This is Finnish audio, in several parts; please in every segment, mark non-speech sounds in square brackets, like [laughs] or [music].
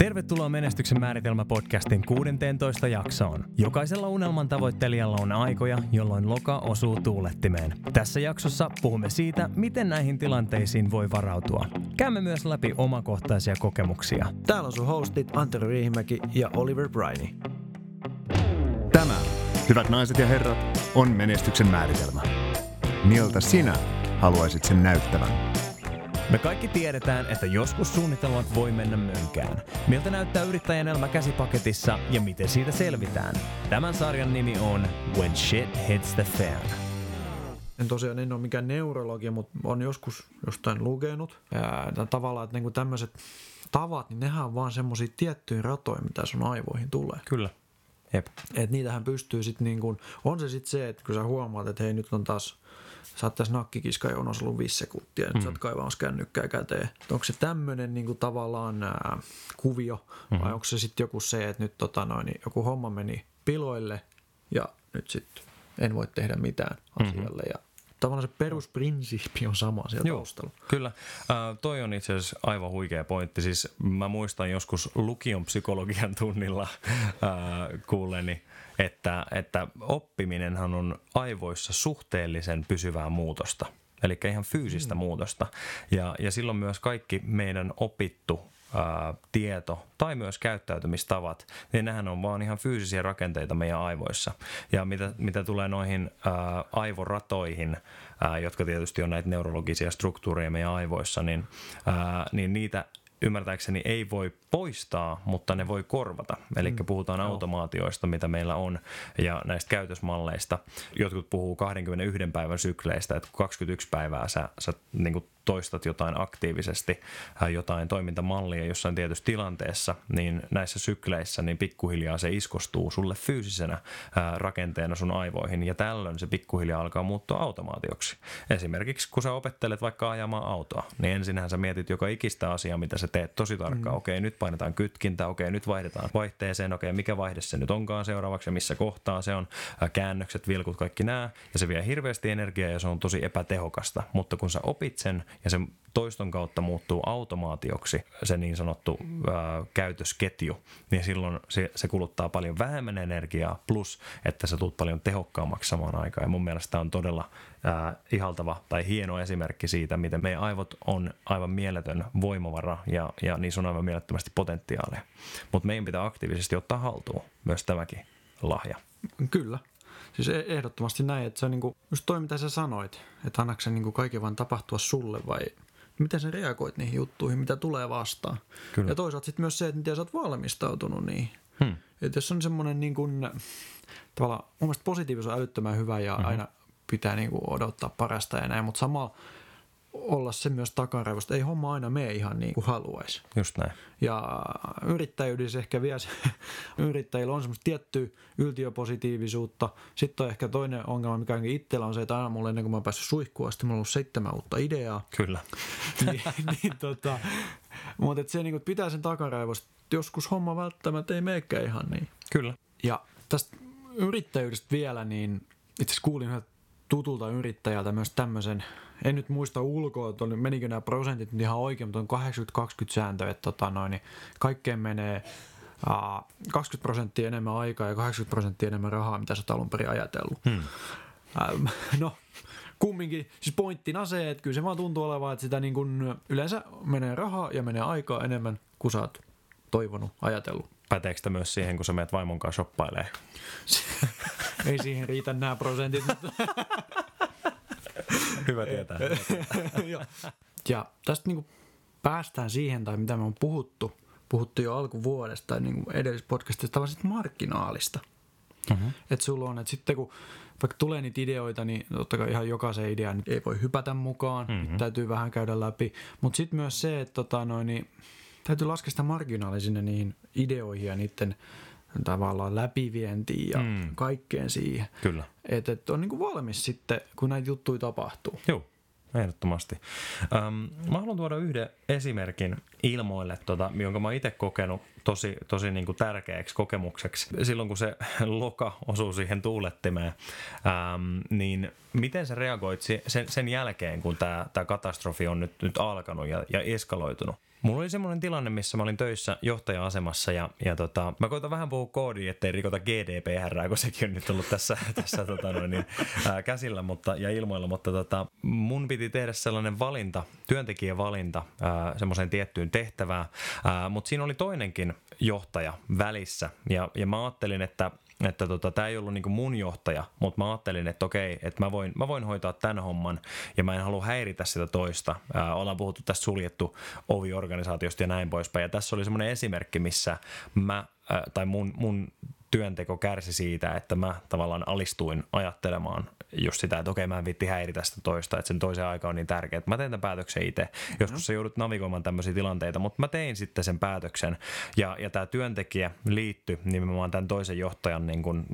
Tervetuloa Menestyksen määritelmä podcastin 16 jaksoon. Jokaisella unelman tavoittelijalla on aikoja, jolloin loka osuu tuulettimeen. Tässä jaksossa puhumme siitä, miten näihin tilanteisiin voi varautua. Käymme myös läpi omakohtaisia kokemuksia. Täällä on sun hostit Antero Riihimäki ja Oliver Briney. Tämä, hyvät naiset ja herrat, on menestyksen määritelmä. Miltä sinä haluaisit sen näyttävän? Me kaikki tiedetään, että joskus suunnitelmat voi mennä mönkään. Miltä näyttää yrittäjän elämä käsipaketissa ja miten siitä selvitään? Tämän sarjan nimi on When Shit Hits the Fan. En tosiaan en ole mikään neurologi, mutta on joskus jostain lukenut. Ja tavallaan, että niinku tämmöiset tavat, niin nehän on vaan semmoisia tiettyjä ratoja, mitä sun aivoihin tulee. Kyllä. Jep. Et niitähän pystyy sitten niin kuin, on se sitten se, että kun sä huomaat, että hei nyt on taas sä oot tässä nakkikiska jonossa ollut viisi sekuntia, ja mm. sä oot kaivamassa kännykkää käteen. Onko se tämmöinen niin tavallaan ää, kuvio, mm-hmm. vai onko se sitten joku se, että nyt tota noin, niin joku homma meni piloille, ja nyt sitten en voi tehdä mitään mm-hmm. asialle, ja tavallaan se perusprinsiippi on sama siellä Joo, taustalla. Kyllä. Äh, toi on itse asiassa aivan huikea pointti. Siis mä muistan joskus lukion psykologian tunnilla äh, kuuleni, että, että oppiminenhan on aivoissa suhteellisen pysyvää muutosta. Eli ihan fyysistä mm. muutosta. Ja, ja silloin myös kaikki meidän opittu ää, tieto tai myös käyttäytymistavat, niin nehän on vaan ihan fyysisiä rakenteita meidän aivoissa. Ja mitä, mitä tulee noihin ää, aivoratoihin, ää, jotka tietysti on näitä neurologisia struktuureja meidän aivoissa, niin, ää, niin niitä ymmärtääkseni ei voi poistaa, mutta ne voi korvata. Eli mm. puhutaan automaatioista, mitä meillä on, ja näistä käytösmalleista. Jotkut puhuu 21 päivän sykleistä, että 21 päivää sä, sä niin toistat jotain aktiivisesti, äh, jotain toimintamallia jossain tietyssä tilanteessa, niin näissä sykleissä niin pikkuhiljaa se iskostuu sulle fyysisenä äh, rakenteena sun aivoihin, ja tällöin se pikkuhiljaa alkaa muuttua automaatioksi. Esimerkiksi kun sä opettelet vaikka ajamaan autoa, niin ensinhän sä mietit joka ikistä asiaa, mitä sä teet tosi tarkkaan. Mm. Okei, nyt painetaan kytkintä, okei, nyt vaihdetaan vaihteeseen, okei, mikä vaihde se nyt onkaan seuraavaksi ja missä kohtaa se on, äh, käännökset, vilkut, kaikki nämä, ja se vie hirveästi energiaa ja se on tosi epätehokasta, mutta kun sä opit sen ja se toiston kautta muuttuu automaatioksi se niin sanottu ää, käytösketju, niin silloin se, se kuluttaa paljon vähemmän energiaa, plus että se tulet paljon tehokkaammaksi samaan aikaan. Ja mun mielestä tämä on todella ää, ihaltava tai hieno esimerkki siitä, miten meidän aivot on aivan mieletön voimavara ja, ja niissä on aivan mielettömästi potentiaalia. Mutta meidän pitää aktiivisesti ottaa haltuun myös tämäkin lahja. Kyllä. Siis e- ehdottomasti näin, että se on niinku, just toi mitä sä sanoit, että annaks se niinku kaiken vaan tapahtua sulle vai miten sä reagoit niihin juttuihin, mitä tulee vastaan. Kyllä. Ja toisaalta sitten myös se, että miten sä oot valmistautunut niihin. Hmm. Että jos on semmoinen niin kuin, tavallaan, mun mielestä positiivisuus on älyttömän hyvä ja hmm aina pitää niin kuin odottaa parasta ja näin, mutta samalla olla se myös takaraivosta. Ei homma aina mene ihan niin kuin haluaisi. Just näin. Ja yrittäjyydessä ehkä vielä se, [laughs] yrittäjillä on semmoista tiettyä yltiöpositiivisuutta. Sitten on ehkä toinen ongelma, mikä itsellä on se, että aina mulla ennen kuin mä oon päässyt suihkuun asti, mulla on ollut seitsemän uutta ideaa. Kyllä. [laughs] niin, niin, tota, mutta se niin kuin, pitää sen takaraivosta. Joskus homma välttämättä ei meekään ihan niin. Kyllä. Ja tästä yrittäjyydestä vielä, niin itse asiassa kuulin tutulta yrittäjältä myös tämmöisen, en nyt muista ulkoa, että menikö nämä prosentit nyt ihan oikein, mutta on 80-20 sääntö, että tota noin, niin kaikkeen menee uh, 20 prosenttia enemmän aikaa ja 80 prosenttia enemmän rahaa, mitä sä oot alun perin ajatellut. Hmm. Uh, no, kumminkin, siis pointtina se, että kyllä se vaan tuntuu olevan, että sitä niin kun yleensä menee rahaa ja menee aikaa enemmän kuin sä oot toivonut, ajatellut. Päteekö myös siihen, kun sä menet vaimon kanssa shoppailemaan? [laughs] Ei siihen riitä nämä prosentit. [laughs] Hyvä tietää. [laughs] ja tästä niin päästään siihen, tai mitä me on puhuttu, puhuttu jo alkuvuodesta tai niin edellisessä podcastissa, vaan marginaalista. Mm-hmm. Että sulla on, että sitten kun vaikka tulee niitä ideoita, niin totta kai ihan jokaisen idean ei voi hypätä mukaan, mm-hmm. täytyy vähän käydä läpi. Mutta sitten myös se, että tota noin, niin, täytyy laskea sitä marginaalia sinne niihin ideoihin ja niiden tavallaan läpivientiin ja mm. kaikkeen siihen. Kyllä. Että et on niin kuin valmis sitten, kun näitä juttuja tapahtuu. Joo, ehdottomasti. Ähm, mä haluan tuoda yhden esimerkin ilmoille, tota, jonka mä itse kokenut tosi, tosi niin kuin tärkeäksi kokemukseksi. Silloin kun se loka osuu siihen tuulettimeen, ähm, niin miten sä reagoit sen, sen jälkeen, kun tämä katastrofi on nyt, nyt alkanut ja, ja eskaloitunut? Mulla oli semmoinen tilanne, missä mä olin töissä johtaja-asemassa ja, ja tota, mä koitan vähän puhua koodia, ettei rikota GDPR, kun sekin on nyt ollut tässä, [laughs] tässä tota noin, niin, ää, käsillä mutta, ja ilmoilla, mutta tota, mun piti tehdä sellainen valinta, työntekijävalinta semmoiseen tiettyyn tehtävään, mutta siinä oli toinenkin johtaja välissä ja, ja mä ajattelin, että että tota, tämä ei ollut niinku mun johtaja, mutta mä ajattelin, että okei, että mä voin, mä voin hoitaa tämän homman ja mä en halua häiritä sitä toista. Ää, ollaan puhuttu tästä suljettu ovi-organisaatiosta ja näin poispäin. Ja tässä oli semmoinen esimerkki, missä mä, ää, tai mun, mun työnteko kärsi siitä, että mä tavallaan alistuin ajattelemaan just sitä, että okei mä en vitti häiritä sitä toista, että sen toisen aika on niin tärkeä, että mä teen tämän päätöksen itse. Mm-hmm. Joskus sä joudut navigoimaan tämmöisiä tilanteita, mutta mä tein sitten sen päätöksen ja, ja tämä työntekijä liittyi nimenomaan tämän toisen johtajan niin kuin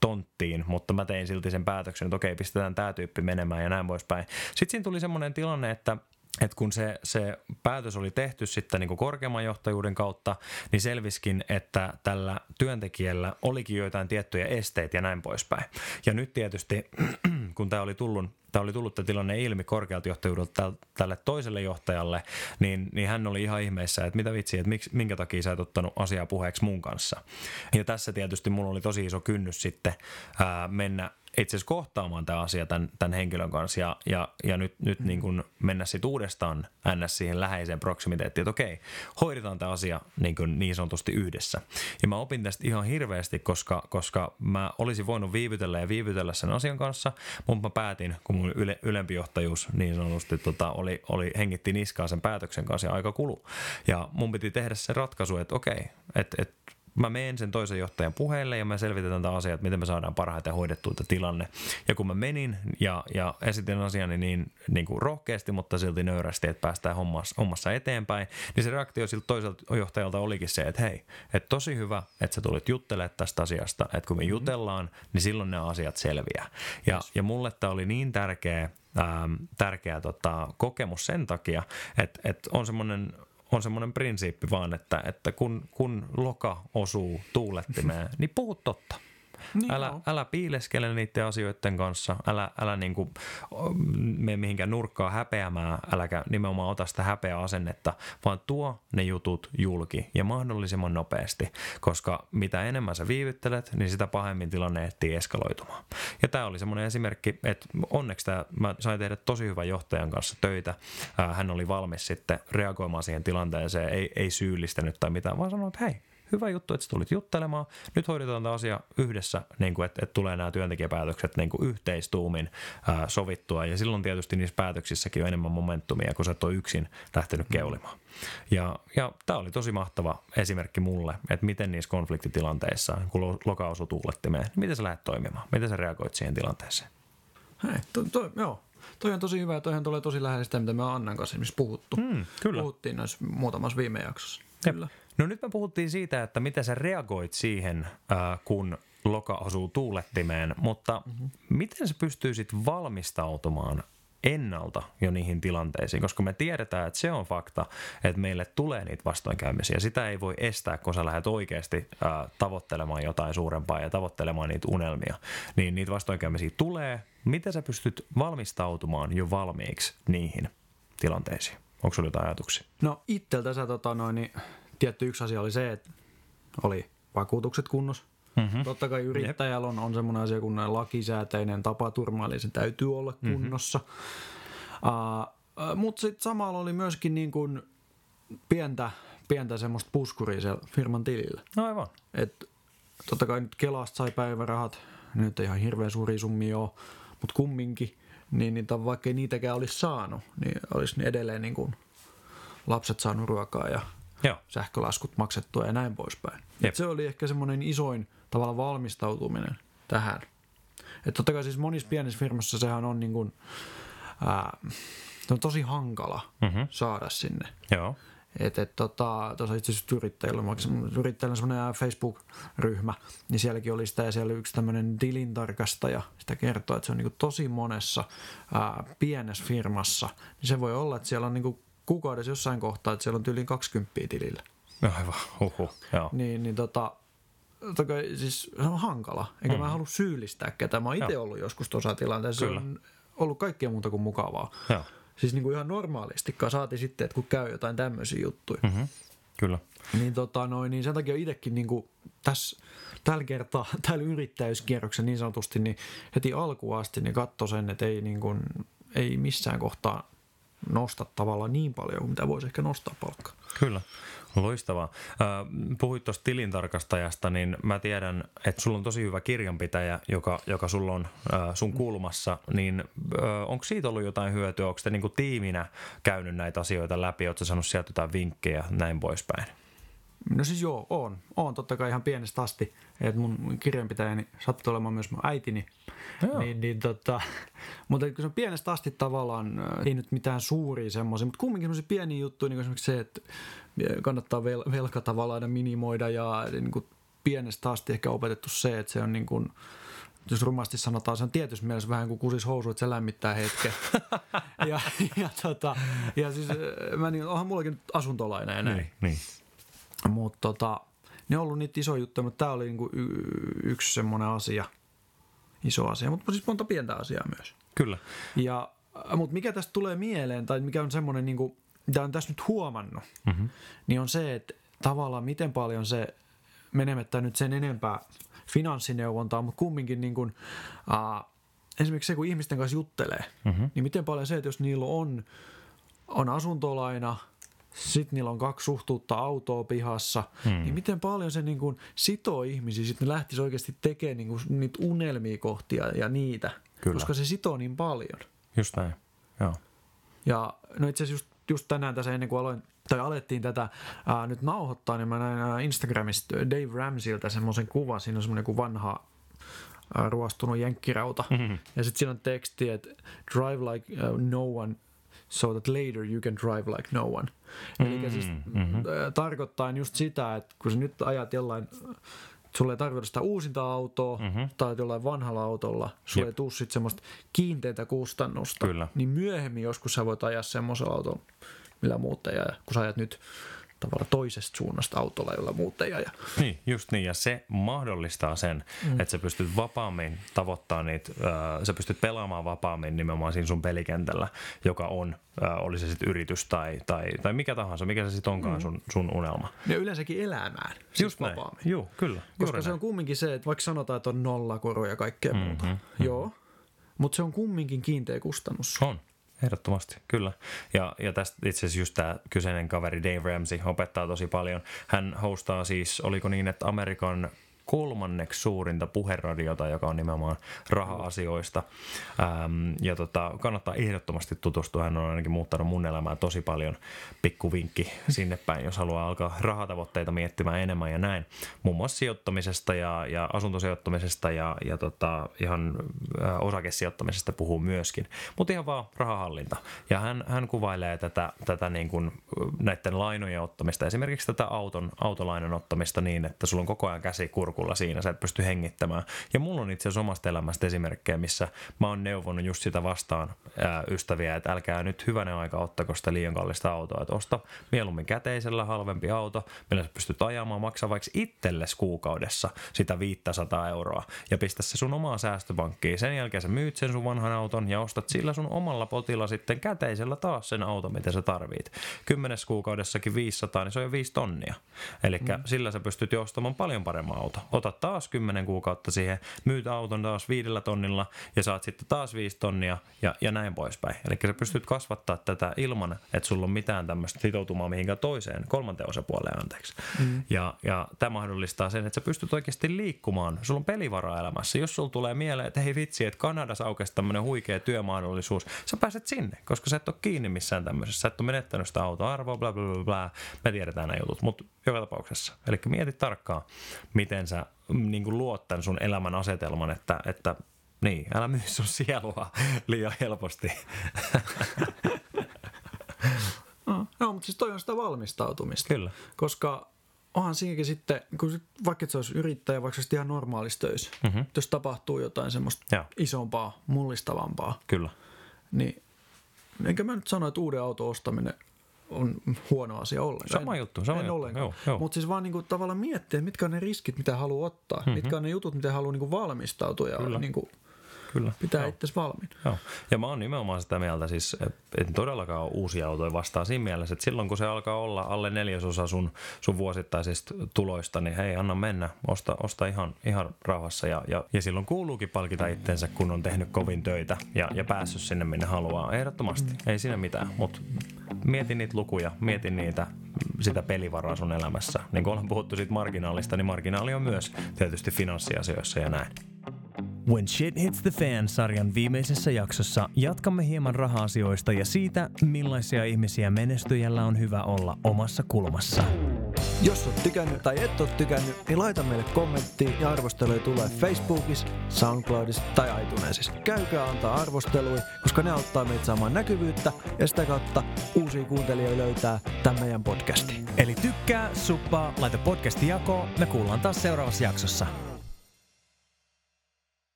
tonttiin, mutta mä tein silti sen päätöksen, että okei pistetään tämä tyyppi menemään ja näin poispäin. Sitten siinä tuli semmoinen tilanne, että että kun se, se päätös oli tehty sitten niin kuin korkeamman johtajuuden kautta, niin selviskin, että tällä työntekijällä olikin joitain tiettyjä esteitä ja näin poispäin. Ja nyt tietysti, [clears throat] kun tämä oli tullut tämä oli tullut tämä tilanne ilmi korkealta johtajuudelta tälle toiselle johtajalle, niin, niin hän oli ihan ihmeessä, että mitä vitsi, että miksi, minkä takia sä et ottanut asiaa puheeksi mun kanssa. Ja tässä tietysti mulla oli tosi iso kynnys sitten ää, mennä itse asiassa kohtaamaan tämä asia tämän, tämän henkilön kanssa ja, ja, ja nyt, nyt niin kuin mennä sitten uudestaan ns. siihen läheiseen proximiteettiin, että okei, hoidetaan tämä asia niin, kuin niin sanotusti yhdessä. Ja mä opin tästä ihan hirveästi, koska, koska mä olisin voinut viivytellä ja viivytellä sen asian kanssa, mutta mä päätin, kun mun yle, ylempi johtajuus niin sanotusti tota, oli, oli hengitti niskaa sen päätöksen kanssa ja aika kulu. Ja mun piti tehdä se ratkaisu, että okei, että et, mä menen sen toisen johtajan puheelle ja me selvitetään tämä asia, että miten me saadaan parhaiten hoidettua tämä tilanne. Ja kun mä menin ja, ja esitin asiani niin, niin kuin rohkeasti, mutta silti nöyrästi, että päästään hommassa, hommassa eteenpäin, niin se reaktio siltä toiselta johtajalta olikin se, että hei, että tosi hyvä, että sä tulit juttelemaan tästä asiasta, että kun me mm-hmm. jutellaan, niin silloin ne asiat selviää. Ja, yes. ja mulle tämä oli niin tärkeä, ähm, tärkeä tota, kokemus sen takia, että, että on semmoinen on semmoinen prinsiippi vaan, että, että kun, kun loka osuu tuulettimeen, niin puhu totta. Niin älä, älä piileskele niiden asioiden kanssa, älä, älä niinku mene mihinkään nurkkaan häpeämään, äläkä nimenomaan ota sitä häpeä asennetta, vaan tuo ne jutut julki ja mahdollisimman nopeasti, koska mitä enemmän sä viivyttelet, niin sitä pahemmin tilanne ehtii eskaloitumaan. Ja tämä oli semmoinen esimerkki, että onneksi tää, mä sain tehdä tosi hyvän johtajan kanssa töitä. Hän oli valmis sitten reagoimaan siihen tilanteeseen, ei, ei syyllistänyt tai mitään, vaan sanoi, että hei, hyvä juttu, että sä tulit juttelemaan. Nyt hoidetaan tämä asia yhdessä, niin kuin, että, että tulee nämä työntekijäpäätökset niin kuin yhteistuumin ää, sovittua. Ja silloin tietysti niissä päätöksissäkin on enemmän momentumia, kun sä et ole yksin lähtenyt keulimaan. Ja, ja tämä oli tosi mahtava esimerkki mulle, että miten niissä konfliktitilanteissa, kun loka osui tuulettimeen, niin miten sä lähdet toimimaan, miten sä reagoit siihen tilanteeseen. Hei, to, to, joo, toi on tosi hyvä ja toihan tulee tosi läheistä, mitä me Annan kanssa esimerkiksi puhuttu. Mm, kyllä. Puhuttiin noissa muutamassa viime jaksossa. Kyllä. No nyt me puhuttiin siitä, että miten sä reagoit siihen, äh, kun loka osuu tuulettimeen, mutta mm-hmm. miten sä pystyisit valmistautumaan ennalta jo niihin tilanteisiin, koska me tiedetään, että se on fakta, että meille tulee niitä vastoinkäymisiä. Sitä ei voi estää, kun sä lähdet oikeasti äh, tavoittelemaan jotain suurempaa ja tavoittelemaan niitä unelmia. Niin niitä vastoinkäymisiä tulee. Miten sä pystyt valmistautumaan jo valmiiksi niihin tilanteisiin? Onko sulla jotain ajatuksia? No itseltä sä tota noin, niin tietty yksi asia oli se, että oli vakuutukset kunnossa. Mm-hmm. Totta kai yrittäjällä on, on semmoinen asia kuin lakisääteinen tapaturma, eli se täytyy olla mm-hmm. kunnossa. Mm-hmm. Uh, Mutta sitten samalla oli myöskin niin kuin pientä, pientä semmoista puskuria siellä firman tilillä. No aivan. Et totta kai nyt Kelasta sai päivärahat, nyt ei ihan hirveän suuri summi ole, mutta kumminkin, niin, niin vaikka ei niitäkään olisi saanut, niin olisi edelleen niin kuin lapset saanut ruokaa ja Joo. sähkölaskut maksettua ja näin poispäin. Et se oli ehkä semmoinen isoin tavalla valmistautuminen tähän. Et totta kai siis monissa pienissä firmassa sehän on niin kuin, ää, on tosi hankala mm-hmm. saada sinne. Joo. Et, et, tota, tuossa itse asiassa yrittäjillä, yrittäjillä on semmoinen Facebook-ryhmä, niin sielläkin oli sitä ja siellä yksi tämmöinen tilintarkastaja sitä kertoo, että se on niin tosi monessa ää, pienessä firmassa, niin se voi olla, että siellä on niin kuukaudessa jossain kohtaa, että siellä on tyyliin 20 tilillä. No aivan, huhu, joo. Niin, niin tota, toki, siis se on hankala, enkä mm. mä halua syyllistää ketään. Mä oon itse ollut joskus tuossa tilanteessa, se on ollut kaikkea muuta kuin mukavaa. Joo. Siis niin kuin ihan normaalistikaan saati sitten, että kun käy jotain tämmöisiä juttuja. Mm-hmm. Kyllä. Niin, tota, noin, niin sen takia itsekin niin kuin tässä tällä kertaa, [laughs] tällä yrittäjyyskierroksen niin sanotusti, niin heti alkuun asti niin katso sen, että ei, niin kuin, ei missään kohtaa nosta tavallaan niin paljon kuin mitä voisi ehkä nostaa palkkaa. Kyllä. Loistavaa. Puhuit tuosta tilintarkastajasta, niin mä tiedän, että sulla on tosi hyvä kirjanpitäjä, joka, joka sulla on sun kulmassa, niin onko siitä ollut jotain hyötyä? Onko te niinku tiiminä käynyt näitä asioita läpi? Oletko saanut sieltä jotain vinkkejä näin poispäin? No siis joo, on. On totta kai ihan pienestä asti. Että mun kirjanpitäjäni sattuu olemaan myös mun äitini. Joo. Niin, niin tota, [laughs] mutta kun se on pienestä asti tavallaan, ei nyt mitään suuria semmoisia, mutta kumminkin semmoisia pieniä juttuja, niin kuin esimerkiksi se, että kannattaa vel, velka tavallaan aina minimoida ja niin kuin pienestä asti ehkä opetettu se, että se on niin kuin, jos rumasti sanotaan, se on tietysti mielessä vähän kuin kusis housu, että se lämmittää hetken. [laughs] ja, ja, tota, ja siis mä niin, onhan mullakin asuntolaina ja näin. Niin, niin. Mutta tota, ne on ollut niitä isoja juttuja, mutta tämä oli niinku y- yksi semmoinen asia, iso asia, mutta siis monta pientä asiaa myös. Kyllä. Ja, mutta mikä tästä tulee mieleen, tai mikä on semmoinen, niinku, mitä on tässä nyt huomannut, mm-hmm. niin on se, että tavallaan miten paljon se, menemättä nyt sen enempää finanssineuvontaa, mutta kumminkin niin kuin, uh, esimerkiksi se, kun ihmisten kanssa juttelee, mm-hmm. niin miten paljon se, että jos niillä on, on asuntolaina – sitten niillä on kaksi suhtuutta autoa pihassa, hmm. niin miten paljon se niin kuin sitoo ihmisiä, sitten ne lähtisi oikeasti tekemään niin kuin niitä unelmia kohtia ja niitä, Kyllä. koska se sitoo niin paljon. Just näin, joo. Ja no itse asiassa just, just tänään tässä ennen kuin aloin, tai alettiin tätä ää, nyt nauhoittaa, niin mä näin ää, Instagramista Dave Ramsiltä semmoisen kuvan, siinä on semmoinen kuin vanha ää, ruostunut jenkkirauta, mm-hmm. ja sitten siinä on teksti, että drive like uh, no one so that later you can drive like no one. Mm, Eli siis mm-hmm. tarkoittaa just sitä, että kun sä nyt ajat jollain, sulle ei tarvitse sitä uusinta autoa mm-hmm. tai jollain vanhalla autolla, sulle Jep. ei tule sitten semmoista kiinteitä kustannusta, Kyllä. niin myöhemmin joskus sä voit ajaa semmoisella autolla, millä muut ei aja. Kun sä ajat nyt tavalla toisesta suunnasta autolla, jolla muut ei aja. Niin, just niin. Ja se mahdollistaa sen, mm. että sä pystyt vapaammin tavoittaa niitä, äh, sä pystyt pelaamaan vapaammin nimenomaan siinä sun pelikentällä, joka on, äh, oli se sitten yritys tai, tai, tai mikä tahansa, mikä se sitten onkaan mm. sun, sun unelma. Ja yleensäkin elämään. Siis just näin. vapaammin. Joo, kyllä. Koska se näin. on kumminkin se, että vaikka sanotaan, että on nollakoro ja kaikkea mm-hmm, muuta. Mm-hmm. Joo, mutta se on kumminkin kiinteä kustannus. On. Ehdottomasti, kyllä. Ja, ja tästä itse asiassa just tämä kyseinen kaveri Dave Ramsey opettaa tosi paljon. Hän hostaa siis, oliko niin, että Amerikan kolmanneksi suurinta puheradiota, joka on nimenomaan raha-asioista. Ähm, ja tota, kannattaa ehdottomasti tutustua. Hän on ainakin muuttanut mun elämää tosi paljon. Pikku vinkki sinne päin, jos haluaa alkaa rahatavoitteita miettimään enemmän ja näin. Muun muassa sijoittamisesta ja, ja asuntosijoittamisesta ja, ja tota, ihan äh, osakesijoittamisesta puhuu myöskin. Mutta ihan vaan rahahallinta. Ja hän, hän kuvailee tätä, tätä niin kuin näiden lainojen ottamista, esimerkiksi tätä auton, autolainan ottamista niin, että sulla on koko ajan käsi kurku kurkulla siinä, sä et pysty hengittämään. Ja mulla on itse asiassa omasta elämästä esimerkkejä, missä mä oon neuvonut just sitä vastaan ää, ystäviä, että älkää nyt hyvänen aika ottako sitä liian kallista autoa, että osta mieluummin käteisellä halvempi auto, millä sä pystyt ajamaan, maksaa vaikka itsellesi kuukaudessa sitä 500 euroa ja pistä se sun omaan säästöpankkiin. Sen jälkeen sä myyt sen sun vanhan auton ja ostat sillä sun omalla potilla sitten käteisellä taas sen auton, mitä sä tarvit. Kymmenes kuukaudessakin 500, niin se on jo 5 tonnia. Eli mm. sillä sä pystyt jo ostamaan paljon paremman auto otat taas 10 kuukautta siihen, myyt auton taas viidellä tonnilla ja saat sitten taas viisi tonnia ja, ja näin poispäin. Eli sä pystyt kasvattaa tätä ilman, että sulla on mitään tämmöistä sitoutumaa mihinkään toiseen, kolmanteen osapuoleen anteeksi. Mm. Ja, ja tämä mahdollistaa sen, että sä pystyt oikeasti liikkumaan. Sulla on pelivaraa elämässä. Jos sulla tulee mieleen, että hei vitsi, että Kanadassa aukesi tämmöinen huikea työmahdollisuus, sä pääset sinne, koska sä et ole kiinni missään tämmöisessä. Sä et ole menettänyt sitä autoarvoa, bla bla bla bla. Me tiedetään nämä jutut, mutta joka tapauksessa. Eli mieti tarkkaan, miten sä niin kuin luot tämän sun elämän asetelman, että, että niin, älä myy sun sielua liian helposti. no, no, mutta siis toi on sitä valmistautumista. Kyllä. Koska onhan siinäkin sitten, kun vaikka se olisi yrittäjä, vaikka se ihan normaalissa töissä, mm-hmm. jos tapahtuu jotain semmoista ja. isompaa, mullistavampaa, Kyllä. niin enkä mä nyt sano, että uuden auton ostaminen on huono asia ollenkaan. Sama juttu, sama en juttu. Mutta siis vaan niinku tavallaan miettiä, mitkä on ne riskit, mitä haluaa ottaa, hmm mitkä on ne jutut, mitä haluaa niinku valmistautua ja niinku kyllä. Pitää Joo. itse valmiin. Joo. Ja mä oon nimenomaan sitä mieltä, siis en todellakaan ole uusia autoja vastaan siinä mielessä, että silloin kun se alkaa olla alle neljäsosa sun, sun vuosittaisista tuloista, niin hei, anna mennä, osta, osta ihan, ihan rauhassa. Ja, ja, ja silloin kuuluukin palkita itsensä, kun on tehnyt kovin töitä ja, ja päässyt sinne, minne haluaa. Ehdottomasti, ei siinä mitään, mutta mieti niitä lukuja, mieti niitä, sitä pelivaraa sun elämässä. Niin kuin ollaan puhuttu siitä marginaalista, niin marginaali on myös tietysti finanssiasioissa ja näin. When Shit Hits the Fan-sarjan viimeisessä jaksossa jatkamme hieman raha-asioista ja siitä, millaisia ihmisiä menestyjällä on hyvä olla omassa kulmassa. Jos oot tykännyt tai et oo tykännyt, niin laita meille kommentti ja arvosteluja tulee Facebookissa, Soundcloudissa tai iTunesissa. Käykää antaa arvosteluja, koska ne auttaa meitä saamaan näkyvyyttä ja sitä kautta uusia kuuntelijoita löytää tämän meidän podcastin. Eli tykkää, suppaa, laita podcasti jakoon, me kuullaan taas seuraavassa jaksossa.